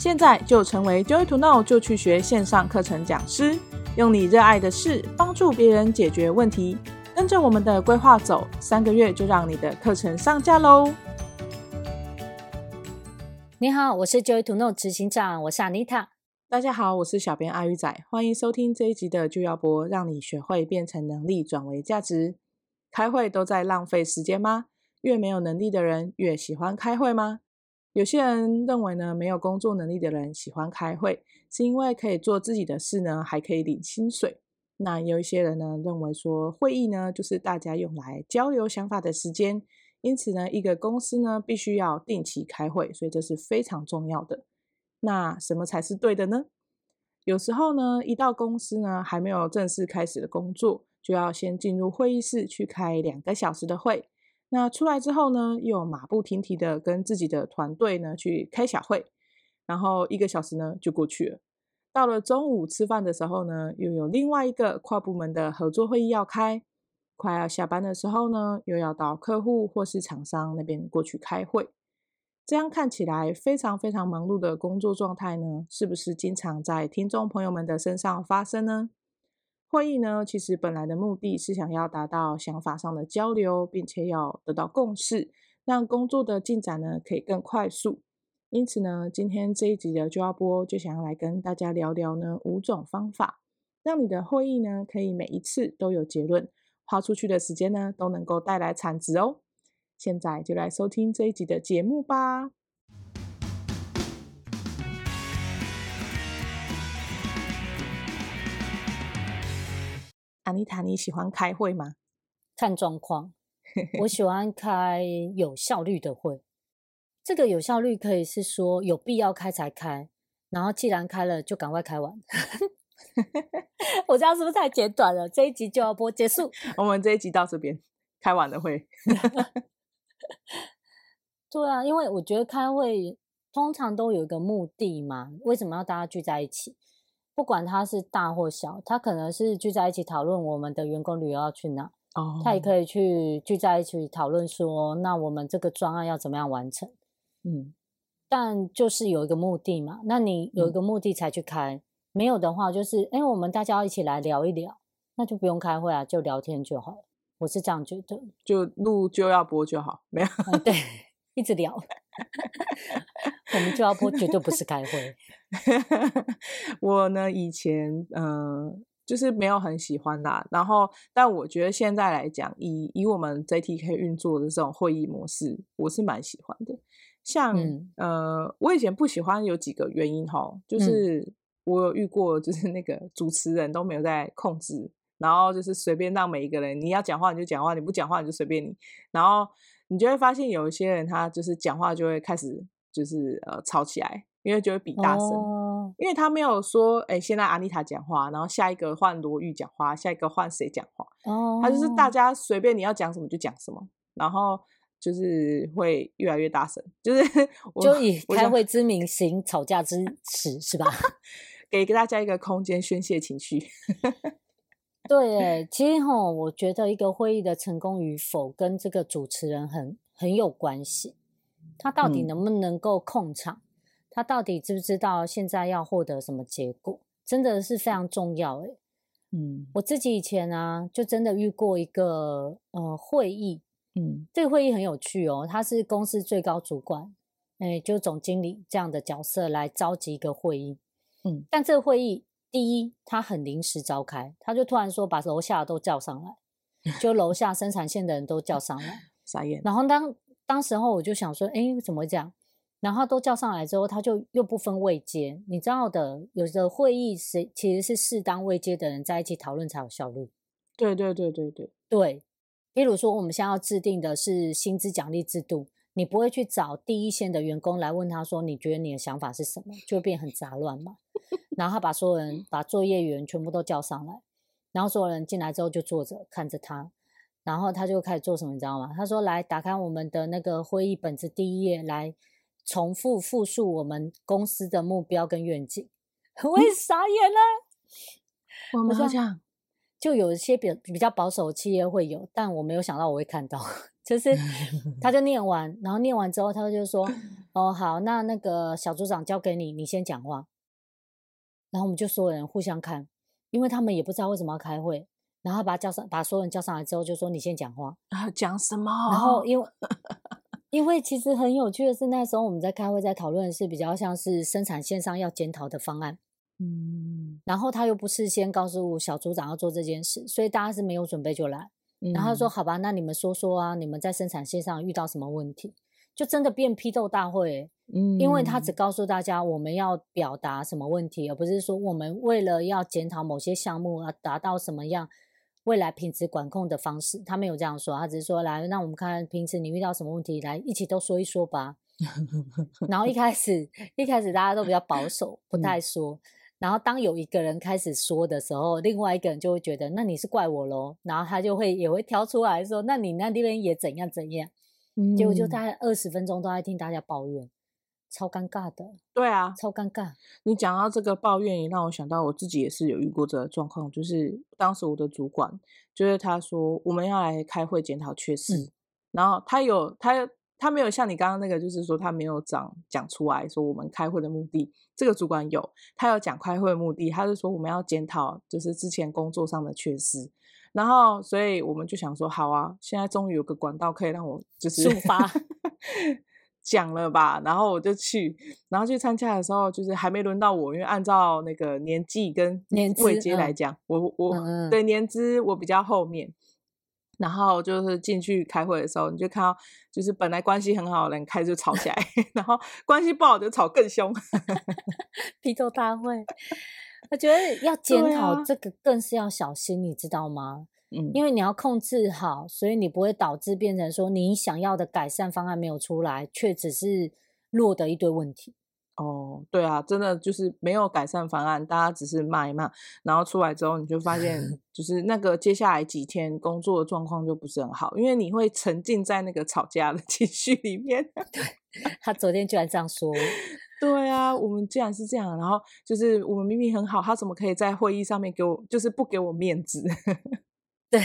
现在就成为 Joy to Know 就去学线上课程讲师，用你热爱的事帮助别人解决问题。跟着我们的规划走，三个月就让你的课程上架喽！你好，我是 Joy to Know 执行长，我是 Anita。大家好，我是小编阿鱼仔，欢迎收听这一集的就要播，让你学会变成能力转为价值。开会都在浪费时间吗？越没有能力的人越喜欢开会吗？有些人认为呢，没有工作能力的人喜欢开会，是因为可以做自己的事呢，还可以领薪水。那有一些人呢，认为说会议呢，就是大家用来交流想法的时间，因此呢，一个公司呢，必须要定期开会，所以这是非常重要的。那什么才是对的呢？有时候呢，一到公司呢，还没有正式开始的工作，就要先进入会议室去开两个小时的会。那出来之后呢，又马不停蹄的跟自己的团队呢去开小会，然后一个小时呢就过去了。到了中午吃饭的时候呢，又有另外一个跨部门的合作会议要开。快要下班的时候呢，又要到客户或是厂商那边过去开会。这样看起来非常非常忙碌的工作状态呢，是不是经常在听众朋友们的身上发生呢？会议呢，其实本来的目的是想要达到想法上的交流，并且要得到共识，让工作的进展呢可以更快速。因此呢，今天这一集的就要播，就想要来跟大家聊聊呢五种方法，让你的会议呢可以每一次都有结论，花出去的时间呢都能够带来产值哦。现在就来收听这一集的节目吧。安妮塔，你喜欢开会吗？看状况，我喜欢开有效率的会。这个有效率可以是说有必要开才开，然后既然开了，就赶快开完。我这样是不是太简短了？这一集就要播结束。我们这一集到这边开完了会。对啊，因为我觉得开会通常都有一个目的嘛。为什么要大家聚在一起？不管他是大或小，他可能是聚在一起讨论我们的员工旅游要去哪，哦，他也可以去聚在一起讨论说，那我们这个专案要怎么样完成？嗯，但就是有一个目的嘛，那你有一个目的才去开，嗯、没有的话就是，哎，我们大家要一起来聊一聊，那就不用开会啊，就聊天就好了。我是这样觉得，就录就要播就好，没有、嗯、对，一直聊。我们就要播，绝对不是开会。我呢，以前嗯、呃，就是没有很喜欢啦。然后，但我觉得现在来讲，以以我们 JTK 运作的这种会议模式，我是蛮喜欢的。像、嗯、呃，我以前不喜欢有几个原因哈，就是我有遇过，就是那个主持人都没有在控制，然后就是随便让每一个人，你要讲话你就讲话，你不讲话你就随便你，然后你就会发现有一些人他就是讲话就会开始。就是呃吵起来，因为就会比大声，oh. 因为他没有说，哎，现在阿妮塔讲话，然后下一个换罗玉讲话，下一个换谁讲话，哦，oh. 他就是大家随便你要讲什么就讲什么，然后就是会越来越大声，就是 就以开会之名行吵架之实是吧？给大家一个空间宣泄情绪。对，其实哈，我觉得一个会议的成功与否跟这个主持人很很有关系。他到底能不能够控场？嗯、他到底知不知道现在要获得什么结果？真的是非常重要诶。嗯，我自己以前啊，就真的遇过一个呃会议，嗯，这个会议很有趣哦。他是公司最高主管，诶，就总经理这样的角色来召集一个会议，嗯，但这个会议第一，他很临时召开，他就突然说把楼下都叫上来，就楼下生产线的人都叫上来，傻眼。然后当当时候我就想说，哎，怎么会这样？然后都叫上来之后，他就又不分位阶，你知道的，有的会议是其实是适当位阶的人在一起讨论才有效率。对对对对对对。比如说，我们现在要制定的是薪资奖励制度，你不会去找第一线的员工来问他说，你觉得你的想法是什么？就会变很杂乱嘛。然后他把所有人把作业员全部都叫上来，然后所有人进来之后就坐着看着他。然后他就开始做什么，你知道吗？他说：“来，打开我们的那个会议本子第一页，来重复复述我们公司的目标跟愿景。”我也傻眼了。我们好像就有一些比比较保守的企业会有，但我没有想到我会看到。就是他就念完，然后念完之后，他就说：“哦，好，那那个小组长交给你，你先讲话。”然后我们就所有人互相看，因为他们也不知道为什么要开会。然后把他叫上，把所有人叫上来之后，就说：“你先讲话。”啊，讲什么？然后因为 因为其实很有趣的是，那时候我们在开会，在讨论的是比较像是生产线上要检讨的方案。嗯，然后他又不事先告诉小组长要做这件事，所以大家是没有准备就来。然后他说：“好吧，那你们说说啊，你们在生产线上遇到什么问题？”就真的变批斗大会。嗯，因为他只告诉大家我们要表达什么问题，而不是说我们为了要检讨某些项目而达到什么样未来品质管控的方式。他没有这样说，他只是说：“来，那我们看平时你遇到什么问题，来一起都说一说吧。”然后一开始一开始大家都比较保守，不太说。嗯然后当有一个人开始说的时候，另外一个人就会觉得，那你是怪我喽。然后他就会也会挑出来说，那你那边也怎样怎样。嗯，结果就大概二十分钟都在听大家抱怨，超尴尬的。对啊，超尴尬。你讲到这个抱怨，也让我想到我自己也是有遇过这个状况，就是当时我的主管就是他说我们要来开会检讨缺失，嗯，然后他有他。他没有像你刚刚那个，就是说他没有讲讲出来说我们开会的目的。这个主管有，他有讲开会的目的，他是说我们要检讨，就是之前工作上的缺失。然后，所以我们就想说，好啊，现在终于有个管道可以让我就是抒发 讲了吧。然后我就去，然后去参加的时候，就是还没轮到我，因为按照那个年纪跟位阶来讲，嗯、我我、嗯、对年资我比较后面。然后就是进去开会的时候，你就看到，就是本来关系很好的人开始就吵起来，然后关系不好就吵更凶。批斗大会，我觉得要检讨这个更是要小心，啊、你知道吗？嗯，因为你要控制好，所以你不会导致变成说你想要的改善方案没有出来，却只是落得一堆问题。哦，对啊，真的就是没有改善方案，大家只是骂一骂，然后出来之后，你就发现，就是那个接下来几天工作的状况就不是很好，因为你会沉浸在那个吵架的情绪里面。对，他昨天居然这样说。对啊，我们既然是这样，然后就是我们明明很好，他怎么可以在会议上面给我，就是不给我面子？对，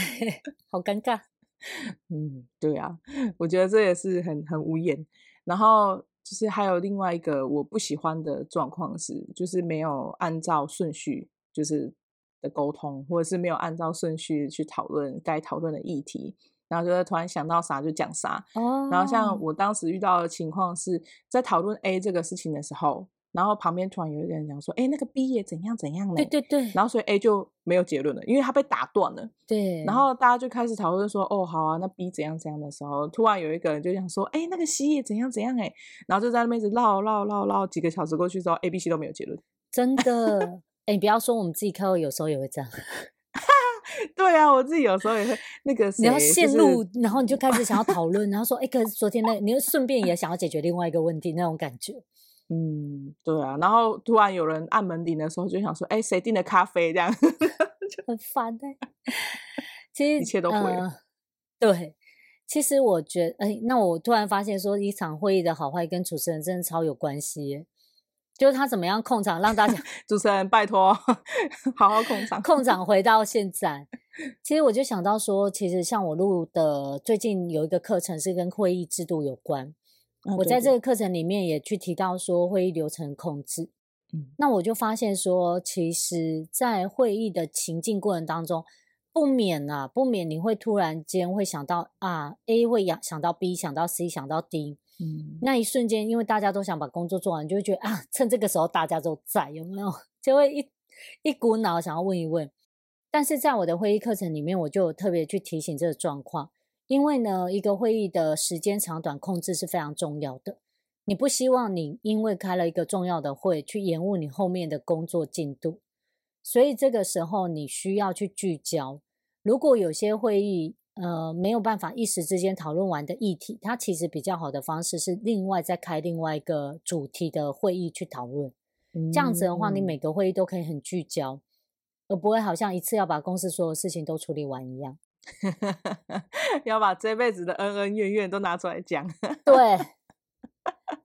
好尴尬。嗯，对啊，我觉得这也是很很无言，然后。就是还有另外一个我不喜欢的状况是，就是没有按照顺序就是的沟通，或者是没有按照顺序去讨论该讨论的议题，然后就突然想到啥就讲啥。哦。然后像我当时遇到的情况是在讨论 A 这个事情的时候。然后旁边突然有一个人讲说：“哎，那个 B 也怎样怎样呢？”对对对。然后所以 A 就没有结论了，因为他被打断了。对。然后大家就开始讨论说：“哦，好啊，那 B 怎样怎样的时候，突然有一个人就想说：‘哎，那个 C 也怎样怎样？’哎，然后就在那边一直唠唠唠唠，几个小时过去之后，A、B、C 都没有结论。真的？哎，你不要说我们自己开会有时候也会这样。对啊，我自己有时候也会那个。你要陷入，然后你就开始想要讨论，然后说：‘哎，可是昨天那，你又顺便也想要解决另外一个问题，那种感觉。’嗯，对啊，然后突然有人按门铃的时候，就想说：“哎，谁订的咖啡？”这样 很烦的。其实一切都会了。呃。对，其实我觉得，哎，那我突然发现说，一场会议的好坏跟主持人真的超有关系。就是他怎么样控场，让大家 主持人拜托好好控场，控场 回到现在。其实我就想到说，其实像我录的最近有一个课程是跟会议制度有关。我在这个课程里面也去提到说会议流程控制，嗯，那我就发现说，其实，在会议的情境过程当中，不免啊，不免你会突然间会想到啊，A 会想想到 B，想到 C，想到 D，那一瞬间，因为大家都想把工作做完，就会觉得啊，趁这个时候大家都在，有没有？就会一一股脑想要问一问。但是在我的会议课程里面，我就特别去提醒这个状况。因为呢，一个会议的时间长短控制是非常重要的。你不希望你因为开了一个重要的会，去延误你后面的工作进度。所以这个时候你需要去聚焦。如果有些会议呃没有办法一时之间讨论完的议题，它其实比较好的方式是另外再开另外一个主题的会议去讨论。这样子的话，你每个会议都可以很聚焦，而不会好像一次要把公司所有事情都处理完一样。要把这辈子的恩恩怨怨都拿出来讲。对，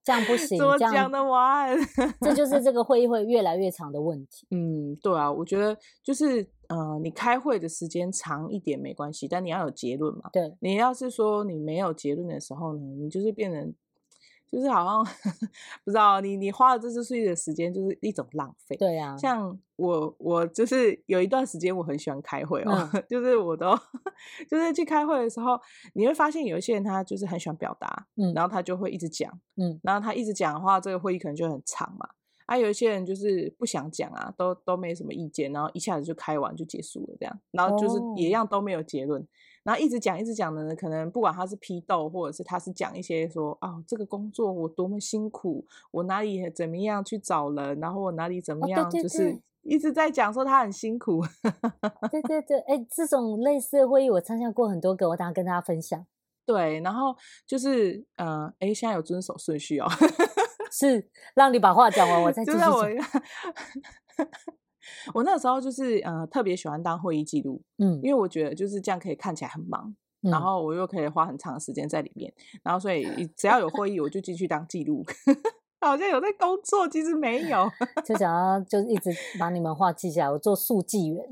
这样不 行，怎么讲得完？这就是这个会议会越来越长的问题。嗯，对啊，我觉得就是呃，你开会的时间长一点没关系，但你要有结论嘛。对，你要是说你没有结论的时候呢，你就是变成。就是好像 不知道你你花了这次出去的时间就是一种浪费。对呀、啊，像我我就是有一段时间我很喜欢开会哦，嗯、就是我都就是去开会的时候，你会发现有一些人他就是很喜欢表达，嗯，然后他就会一直讲，嗯，然后他一直讲的话，这个会议可能就很长嘛。啊，有一些人就是不想讲啊，都都没什么意见，然后一下子就开完就结束了这样，然后就是也一样都没有结论。哦然后一直讲一直讲的呢，可能不管他是批斗，或者是他是讲一些说啊、哦，这个工作我多么辛苦，我哪里怎么样去找人，然后我哪里怎么样，哦、对对对就是一直在讲说他很辛苦。对对对，哎，这种类似的会议我参加过很多个，我等下跟大家分享。对，然后就是呃，哎，现在有遵守顺序哦，是让你把话讲完，我再继续讲。我那个时候就是呃特别喜欢当会议记录，嗯，因为我觉得就是这样可以看起来很忙，嗯、然后我又可以花很长的时间在里面，然后所以只要有会议我就进去当记录，好像有在工作，其实没有，就想要就是一直把你们话记下来，我做速记员，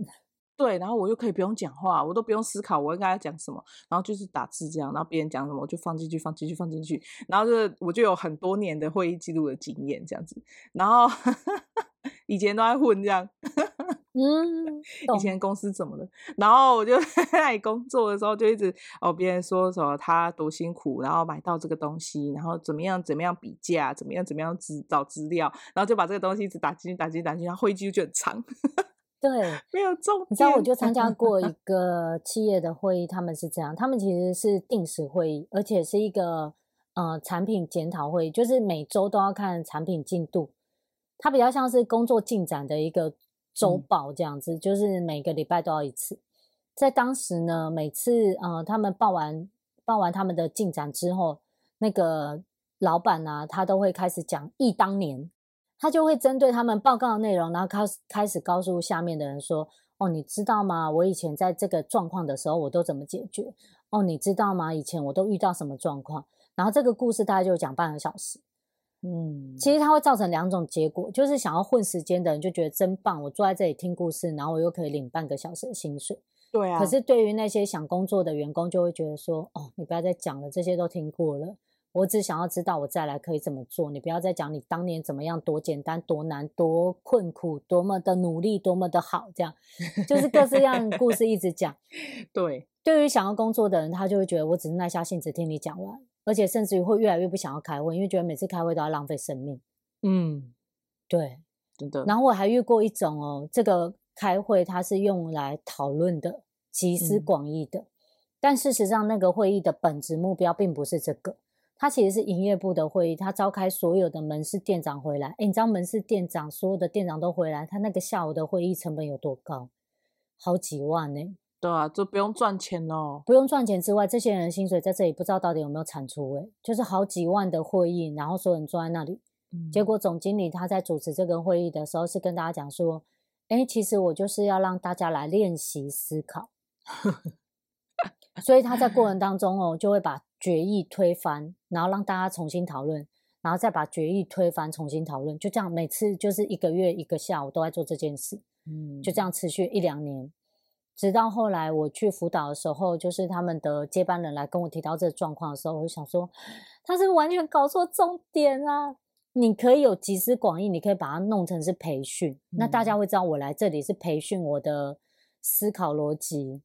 对，然后我又可以不用讲话，我都不用思考我应该要讲什么，然后就是打字这样，然后别人讲什么我就放进去，放进去，放进去，然后就我就有很多年的会议记录的经验这样子，然后。以前都在混这样，嗯，以前公司怎么了？然后我就 在那里工作的时候，就一直哦，别人说什么他多辛苦，然后买到这个东西，然后怎么样怎么样比价，怎么样怎么样资找资料，然后就把这个东西一直打进去，打进去，打进去，然后会议记录就很长。对，没有重点。你知道，我就参加过一 个企业的会议，他们是这样，他们其实是定时会议，而且是一个呃产品检讨会议，就是每周都要看产品进度。它比较像是工作进展的一个周报这样子，嗯、就是每个礼拜都要一次。在当时呢，每次呃他们报完报完他们的进展之后，那个老板呢、啊，他都会开始讲忆当年，他就会针对他们报告的内容，然后开始开始告诉下面的人说：“哦，你知道吗？我以前在这个状况的时候，我都怎么解决？哦，你知道吗？以前我都遇到什么状况？”然后这个故事大概就讲半个小时。嗯，其实它会造成两种结果，就是想要混时间的人就觉得真棒，我坐在这里听故事，然后我又可以领半个小时的薪水。对啊。可是对于那些想工作的员工，就会觉得说，哦，你不要再讲了，这些都听过了，我只想要知道我再来可以怎么做。你不要再讲你当年怎么样多简单、多难、多困苦、多么的努力、多么的好，这样就是各式各样的故事一直讲。对，对于想要工作的人，他就会觉得我只是耐下性子听你讲完。而且甚至于会越来越不想要开会，因为觉得每次开会都要浪费生命。嗯，对，真的。然后我还遇过一种哦，这个开会它是用来讨论的，集思广益的。嗯、但事实上，那个会议的本质目标并不是这个，它其实是营业部的会议，他召开所有的门市店长回来。诶，你知道门市店长所有的店长都回来，他那个下午的会议成本有多高？好几万呢。对啊，就不用赚钱哦。不用赚钱之外，这些人的薪水在这里不知道到底有没有产出诶，就是好几万的会议，然后所有人坐在那里，嗯、结果总经理他在主持这个会议的时候是跟大家讲说，诶，其实我就是要让大家来练习思考，所以他在过程当中哦，就会把决议推翻，然后让大家重新讨论，然后再把决议推翻，重新讨论，就这样每次就是一个月一个下午都在做这件事，嗯，就这样持续一两年。直到后来我去辅导的时候，就是他们的接班人来跟我提到这个状况的时候，我就想说，他是完全搞错重点啊！你可以有集思广益，你可以把它弄成是培训，嗯、那大家会知道我来这里是培训我的思考逻辑、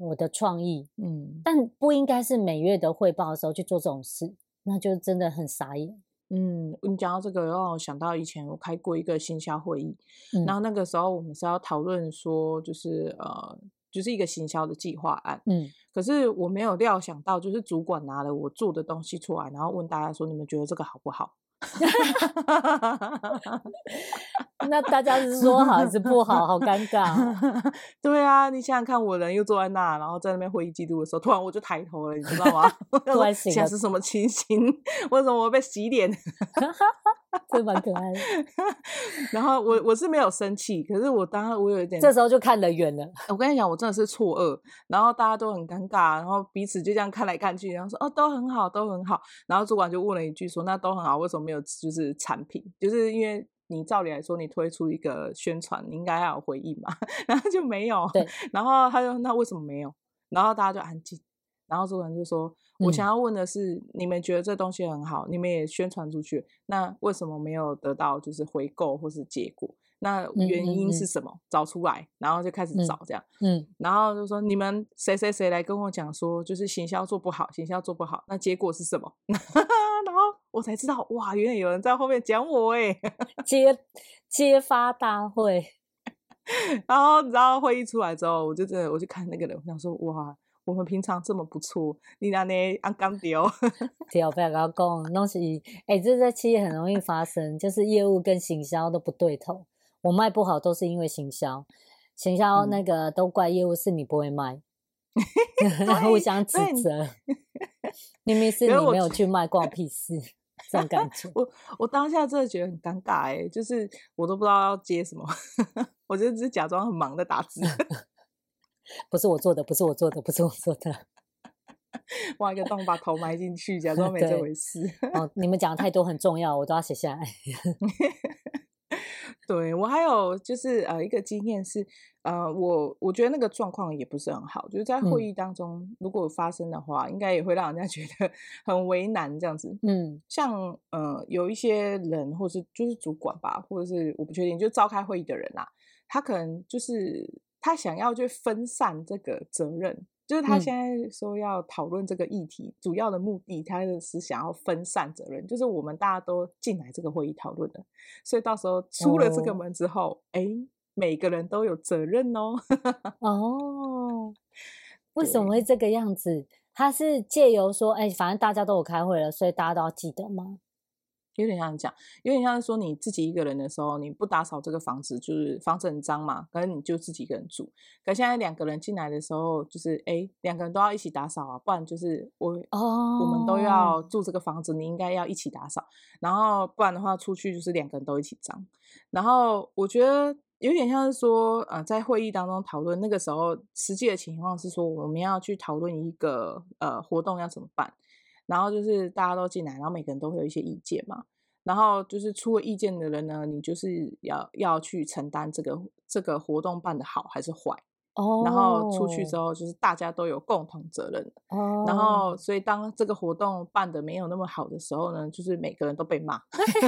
我的创意，嗯，但不应该是每月的汇报的时候去做这种事，那就真的很傻眼。嗯，你讲到这个，让我想到以前我开过一个行销会议，嗯、然后那个时候我们是要讨论说，就是呃，就是一个行销的计划案。嗯，可是我没有料想到，就是主管拿了我做的东西出来，然后问大家说，你们觉得这个好不好？那大家是说好还是不好？好尴尬。对啊，你想想看，我人又坐在那，然后在那边会议记录的时候，突然我就抬头了，你知道吗？现在是什么情形？为什么我被洗脸？这蛮可爱的。然后我我是没有生气，可是我当时我有一点，这时候就看得远了。我跟你讲，我真的是错愕。然后大家都很尴尬，然后彼此就这样看来看去，然后说哦，都很好，都很好。然后主管就问了一句说，那都很好，为什么没有就是产品？就是因为。你照理来说，你推出一个宣传，你应该要有回应嘛，然后就没有。对，然后他就那为什么没有？然后大家就安静。然后主管就说：“我想要问的是，嗯、你们觉得这东西很好，你们也宣传出去，那为什么没有得到就是回购或是结果？那原因是什么？嗯嗯嗯找出来。”然后就开始找这样。嗯。嗯然后就说：“你们谁谁谁来跟我讲说，就是行销做不好，行销做不好，那结果是什么？” 然后。我才知道哇，原来有人在后面讲我哎，揭揭发大会。然后，你知道会议出来之后，我就真的我就看那个人，我想说哇，我们平常这么不错，你那呢按刚丢，丢不要跟他讲东西。哎、欸，这在企业很容易发生，就是业务跟行销都不对头。我卖不好都是因为行销，行销那个都怪业务是你不会卖，互相指责。明明是你没有去卖，关我屁事。这种感觉，我我当下真的觉得很尴尬哎，就是我都不知道要接什么，我就只是假装很忙的打字，不是我做的，不是我做的，不是我做的，挖一个洞把头埋进去，假装没这回事。哦，你们讲的太多很重要，我都要写下来。对，我还有就是呃一个经验是呃我我觉得那个状况也不是很好，就是在会议当中如果发生的话，嗯、应该也会让人家 觉得很为难这样子。嗯，像呃有一些人或是就是主管吧，或者是我不确定，就召开会议的人啊，他可能就是他想要去分散这个责任。就是他现在说要讨论这个议题，嗯、主要的目的，他是想要分散责任，就是我们大家都进来这个会议讨论的，所以到时候出了这个门之后，哎、每个人都有责任哦。哦，为什么会这个样子？他是借由说，哎、欸，反正大家都有开会了，所以大家都要记得吗？有点像讲，有点像是说你自己一个人的时候，你不打扫这个房子，就是房子很脏嘛。可是你就自己一个人住。可现在两个人进来的时候，就是哎，两个人都要一起打扫啊，不然就是我，oh. 我们都要住这个房子，你应该要一起打扫。然后不然的话，出去就是两个人都一起脏。然后我觉得有点像是说，呃，在会议当中讨论那个时候实际的情况是说，我们要去讨论一个呃活动要怎么办。然后就是大家都进来，然后每个人都会有一些意见嘛。然后就是出了意见的人呢，你就是要要去承担这个这个活动办的好还是坏。哦，然后出去之后就是大家都有共同责任。哦，然后所以当这个活动办的没有那么好的时候呢，就是每个人都被骂，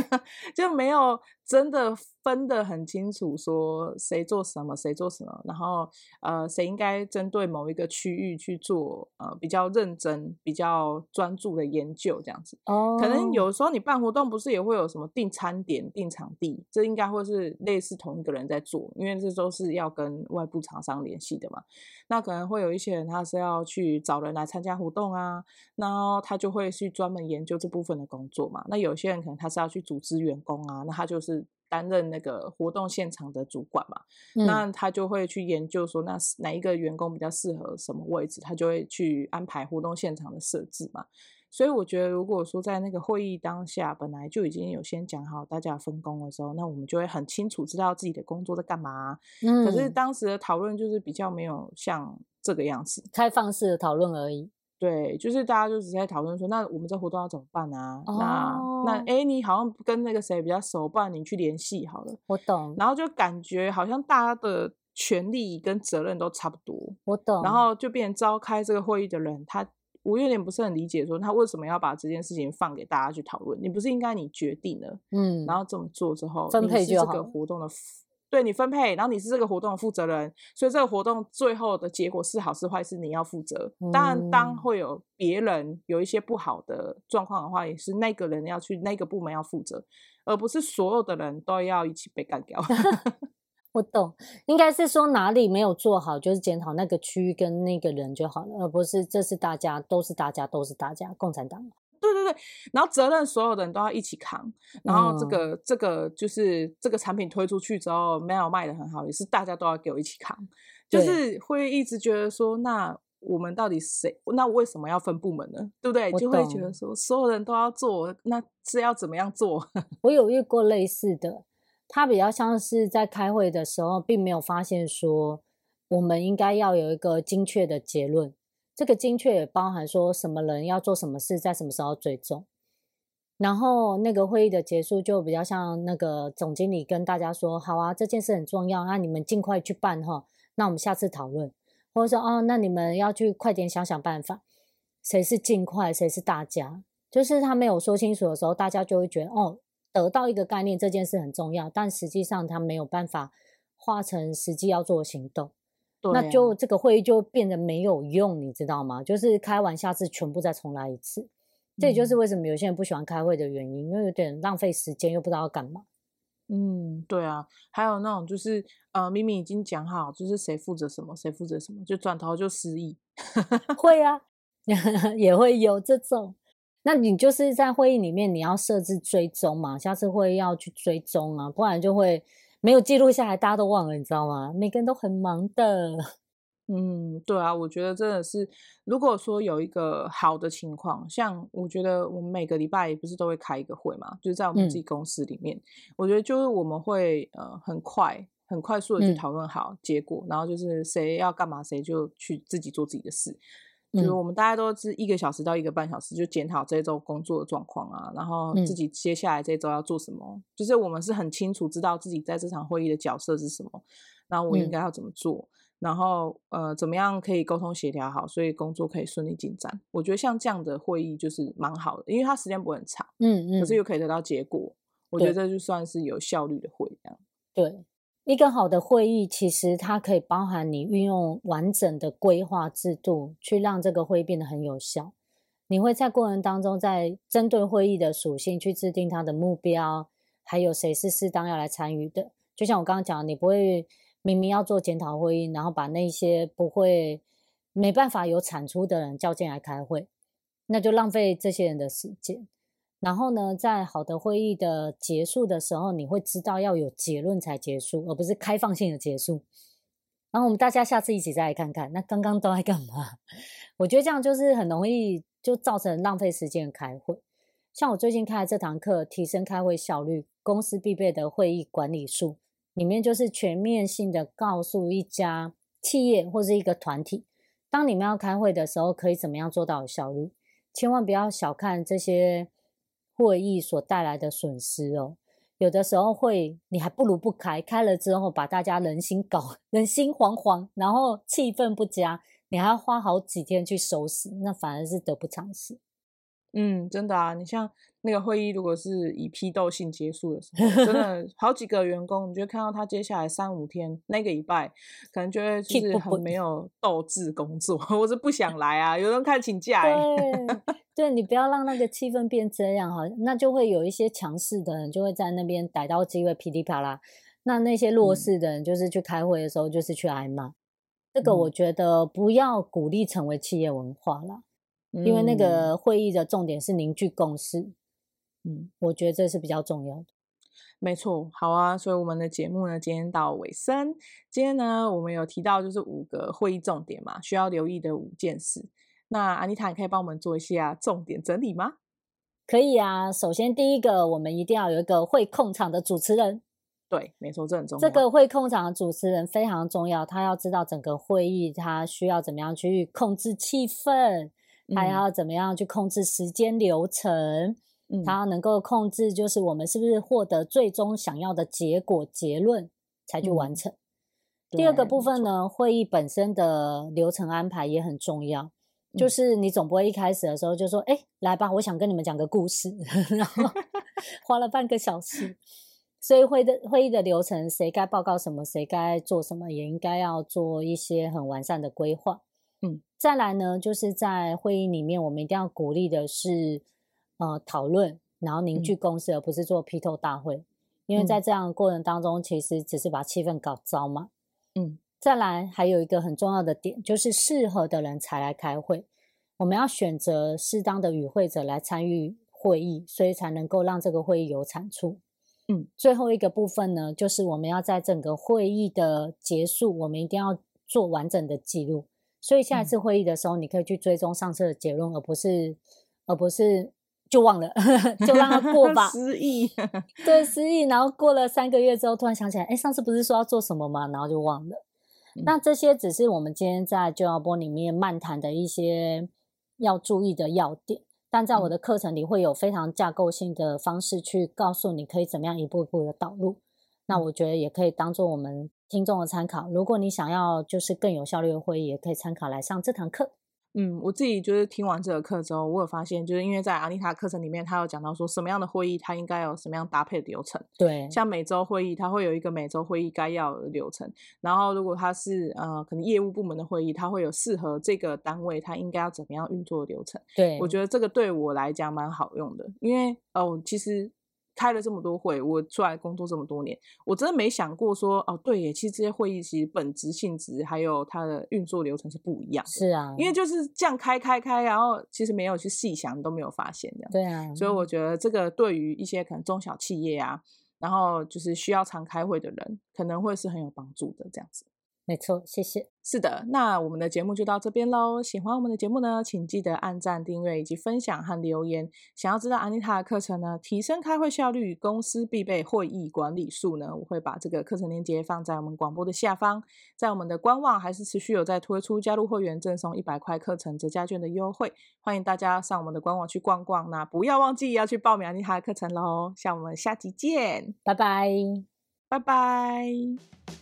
就没有真的分得很清楚，说谁做什么，谁做什么，然后呃，谁应该针对某一个区域去做呃比较认真、比较专注的研究，这样子。哦，可能有时候你办活动不是也会有什么订餐点、订场地，这应该会是类似同一个人在做，因为这都是要跟外部厂商联系的嘛。那可能会有一些人他是要去找人来参加活动啊，然后他就会去专门研究这部分的工作嘛。那有些人可能他是要去组织员工啊，那他就是。担任那个活动现场的主管嘛，嗯、那他就会去研究说，那哪一个员工比较适合什么位置，他就会去安排活动现场的设置嘛。所以我觉得，如果说在那个会议当下本来就已经有先讲好大家分工的时候，那我们就会很清楚知道自己的工作在干嘛。嗯、可是当时的讨论就是比较没有像这个样子，开放式的讨论而已。对，就是大家就直接讨论说，那我们这活动要怎么办啊？哦、那那哎，你好像跟那个谁比较熟，不然你去联系好了。我懂。然后就感觉好像大家的权利跟责任都差不多。我懂。然后就变成召开这个会议的人，他我有点不是很理解，说他为什么要把这件事情放给大家去讨论？你不是应该你决定了，嗯，然后这么做之后，分配就好。这个活动的。对你分配，然后你是这个活动的负责人，所以这个活动最后的结果是好是坏是你要负责。当然，当会有别人有一些不好的状况的话，也是那个人要去那个部门要负责，而不是所有的人都要一起被干掉。我懂，应该是说哪里没有做好，就是检讨那个区域跟那个人就好了，而不是这是大家都是大家都是大家共产党。对对对，然后责任所有的人都要一起扛，然后这个、嗯、这个就是这个产品推出去之后没有卖的很好，也是大家都要给我一起扛，就是会一直觉得说那。我们到底谁？那为什么要分部门呢？对不对？就会觉得说，所有人都要做，那是要怎么样做？我有遇过类似的，他比较像是在开会的时候，并没有发现说，我们应该要有一个精确的结论。这个精确也包含说什么人要做什么事，在什么时候追踪。然后那个会议的结束，就比较像那个总经理跟大家说：“好啊，这件事很重要，那你们尽快去办哈。那我们下次讨论。”或者说哦，那你们要去快点想想办法，谁是尽快，谁是大家？就是他没有说清楚的时候，大家就会觉得哦，得到一个概念这件事很重要，但实际上他没有办法化成实际要做的行动，对啊，那就这个会议就变得没有用，你知道吗？就是开完下次全部再重来一次，这也就是为什么有些人不喜欢开会的原因，因为有点浪费时间，又不知道要干嘛。嗯，对啊，还有那种就是，呃，明明已经讲好，就是谁负责什么，谁负责什么，就转头就失忆。会啊，也会有这种。那你就是在会议里面，你要设置追踪嘛，下次会议要去追踪啊，不然就会没有记录下来，大家都忘了，你知道吗？每个人都很忙的。嗯，对啊，我觉得真的是，如果说有一个好的情况，像我觉得我们每个礼拜不是都会开一个会嘛，就是在我们自己公司里面，嗯、我觉得就是我们会呃很快很快速的去讨论好结果，嗯、然后就是谁要干嘛，谁就去自己做自己的事，嗯、就是我们大家都是一个小时到一个半小时就检讨这一周工作的状况啊，然后自己接下来这一周要做什么，嗯、就是我们是很清楚知道自己在这场会议的角色是什么，然后我应该要怎么做。嗯然后，呃，怎么样可以沟通协调好，所以工作可以顺利进展？我觉得像这样的会议就是蛮好的，因为它时间不会很长，嗯嗯，可是又可以得到结果。我觉得这就算是有效率的会这样。对，一个好的会议其实它可以包含你运用完整的规划制度，去让这个会议变得很有效。你会在过程当中，在针对会议的属性去制定它的目标，还有谁是适当要来参与的。就像我刚刚讲，你不会。明明要做检讨会议，然后把那些不会、没办法有产出的人叫进来开会，那就浪费这些人的时间。然后呢，在好的会议的结束的时候，你会知道要有结论才结束，而不是开放性的结束。然后我们大家下次一起再来看看，那刚刚都在干嘛？我觉得这样就是很容易就造成浪费时间开会。像我最近开的这堂课，提升开会效率，公司必备的会议管理术。里面就是全面性的告诉一家企业或是一个团体，当你们要开会的时候，可以怎么样做到有效率？千万不要小看这些会议所带来的损失哦。有的时候会，你还不如不开，开了之后把大家人心搞 人心惶惶，然后气氛不佳，你还要花好几天去收拾，那反而是得不偿失。嗯，真的啊，你像那个会议，如果是以批斗性结束的时候，真的 好几个员工，你就看到他接下来三五天那个礼拜，可能就会就是很没有斗志工作，我是不想来啊，有人开始请假。对，对你不要让那个气氛变这样哈，那就会有一些强势的人就会在那边逮到机会噼里啪啦，那那些弱势的人就是去开会的时候就是去挨骂，嗯、这个我觉得不要鼓励成为企业文化啦。因为那个会议的重点是凝聚共识，嗯，我觉得这是比较重要的。没错，好啊，所以我们的节目呢，今天到尾声。今天呢，我们有提到就是五个会议重点嘛，需要留意的五件事。那安妮塔，你可以帮我们做一下重点整理吗？可以啊。首先，第一个，我们一定要有一个会控场的主持人。对，没错，这很重要。这个会控场的主持人非常重要，他要知道整个会议他需要怎么样去控制气氛。他要怎么样去控制时间流程？嗯，他要能够控制，就是我们是不是获得最终想要的结果结论才去完成。嗯，第二个部分呢，会议本身的流程安排也很重要。就是你总不会一开始的时候就说：“哎，来吧，我想跟你们讲个故事。”然后 花了半个小时。所以会的会议的流程，谁该报告什么，谁该做什么，也应该要做一些很完善的规划。嗯，再来呢，就是在会议里面，我们一定要鼓励的是，呃，讨论，然后凝聚共识，嗯、而不是做批斗大会，因为在这样的过程当中，其实只是把气氛搞糟嘛。嗯，再来还有一个很重要的点，就是适合的人才来开会。我们要选择适当的与会者来参与会议，所以才能够让这个会议有产出。嗯，最后一个部分呢，就是我们要在整个会议的结束，我们一定要做完整的记录。所以下一次会议的时候，你可以去追踪上次的结论，嗯、而不是而不是就忘了，就让它过吧。失忆，对，失忆。然后过了三个月之后，突然想起来，哎，上次不是说要做什么吗？然后就忘了。嗯、那这些只是我们今天在就要播里面漫谈的一些要注意的要点。但在我的课程里，会有非常架构性的方式去告诉你可以怎么样一步一步的导入。那我觉得也可以当做我们听众的参考。如果你想要就是更有效率的会议，也可以参考来上这堂课。嗯，我自己就是听完这个课之后，我有发现，就是因为在阿丽塔课程里面，他有讲到说什么样的会议，它应该有什么样搭配的流程。对，像每周会议，它会有一个每周会议该要的流程。然后，如果它是呃可能业务部门的会议，它会有适合这个单位它应该要怎么样运作的流程。对，我觉得这个对我来讲蛮好用的，因为哦，其实。开了这么多会，我出来工作这么多年，我真的没想过说哦，对耶，其实这些会议其实本质性质还有它的运作流程是不一样的。是啊，因为就是这样开开开，然后其实没有去细想，都没有发现这样。对啊，所以我觉得这个对于一些可能中小企业啊，然后就是需要常开会的人，可能会是很有帮助的这样子。没错，谢谢。是的，那我们的节目就到这边喽。喜欢我们的节目呢，请记得按赞、订阅以及分享和留言。想要知道安妮塔的课程呢，提升开会效率，公司必备会议管理术呢，我会把这个课程链接放在我们广播的下方。在我们的官网还是持续有在推出加入会员赠送一百块课程折价券的优惠，欢迎大家上我们的官网去逛逛。那不要忘记要去报名安妮塔的课程喽。像我们下集见，拜拜，拜拜。